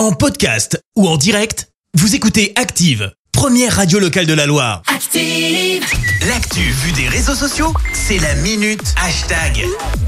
En podcast ou en direct, vous écoutez Active, première radio locale de la Loire. Active. L'actu vue des réseaux sociaux, c'est la minute hashtag.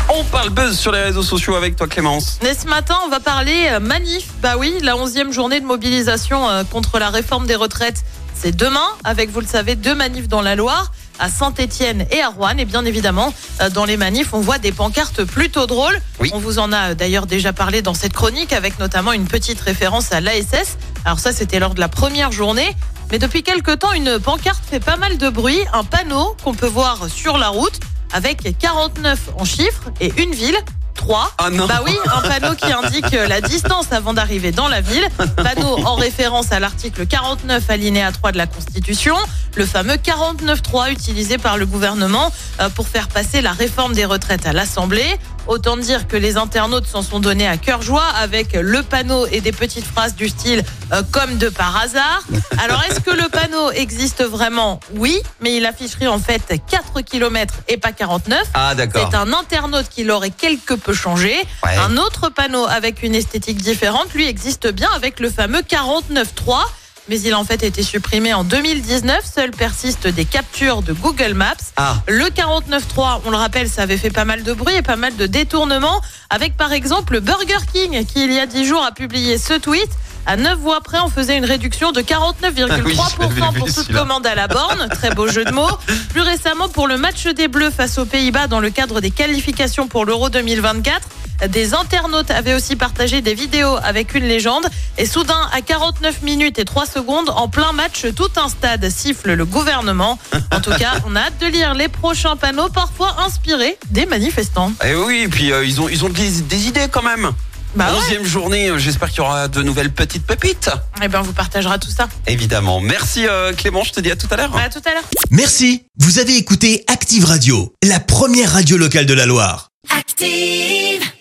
On parle buzz sur les réseaux sociaux avec toi Clémence. Mais ce matin, on va parler euh, manif. Bah oui, la 11e journée de mobilisation euh, contre la réforme des retraites. C'est demain, avec, vous le savez, deux manifs dans la Loire, à Saint-Étienne et à Rouen. Et bien évidemment, euh, dans les manifs, on voit des pancartes plutôt drôles. Oui. On vous en a euh, d'ailleurs déjà parlé dans cette chronique, avec notamment une petite référence à l'ASS. Alors ça, c'était lors de la première journée. Mais depuis quelque temps, une pancarte fait pas mal de bruit. Un panneau qu'on peut voir sur la route, avec 49 en chiffres et une ville. 3. Ah non. Bah oui, un panneau qui indique la distance avant d'arriver dans la ville. Panneau en référence à l'article 49 alinéa 3 de la Constitution. Le fameux 49.3 utilisé par le gouvernement euh, pour faire passer la réforme des retraites à l'Assemblée. Autant dire que les internautes s'en sont donnés à cœur joie avec le panneau et des petites phrases du style euh, comme de par hasard. Alors est-ce que le panneau existe vraiment? Oui, mais il afficherait en fait 4 km et pas 49. Ah d'accord. C'est un internaute qui l'aurait quelque peu changé. Ouais. Un autre panneau avec une esthétique différente, lui, existe bien avec le fameux 49.3. Mais il a en fait été supprimé en 2019. Seul persistent des captures de Google Maps. Ah. Le 49.3, on le rappelle, ça avait fait pas mal de bruit et pas mal de détournements. Avec par exemple Burger King qui, il y a 10 jours, a publié ce tweet. À 9 voix près, on faisait une réduction de 49,3% Ah oui, pour toute commande à la borne. Très beau jeu de mots. Plus récemment, pour le match des Bleus face aux Pays-Bas dans le cadre des qualifications pour l'Euro 2024, des internautes avaient aussi partagé des vidéos avec une légende. Et soudain, à 49 minutes et 3 secondes, en plein match, tout un stade siffle le gouvernement. En tout cas, on a hâte de lire les prochains panneaux, parfois inspirés des manifestants. Et oui, et puis euh, ils ont ils ont des, des idées quand même. Bah ouais. Onzième journée, euh, j'espère qu'il y aura de nouvelles petites pépites. Eh ben, on vous partagera tout ça. Évidemment. Merci euh, Clément, je te dis à tout à l'heure. À tout à l'heure. Merci, vous avez écouté Active Radio, la première radio locale de la Loire. Active.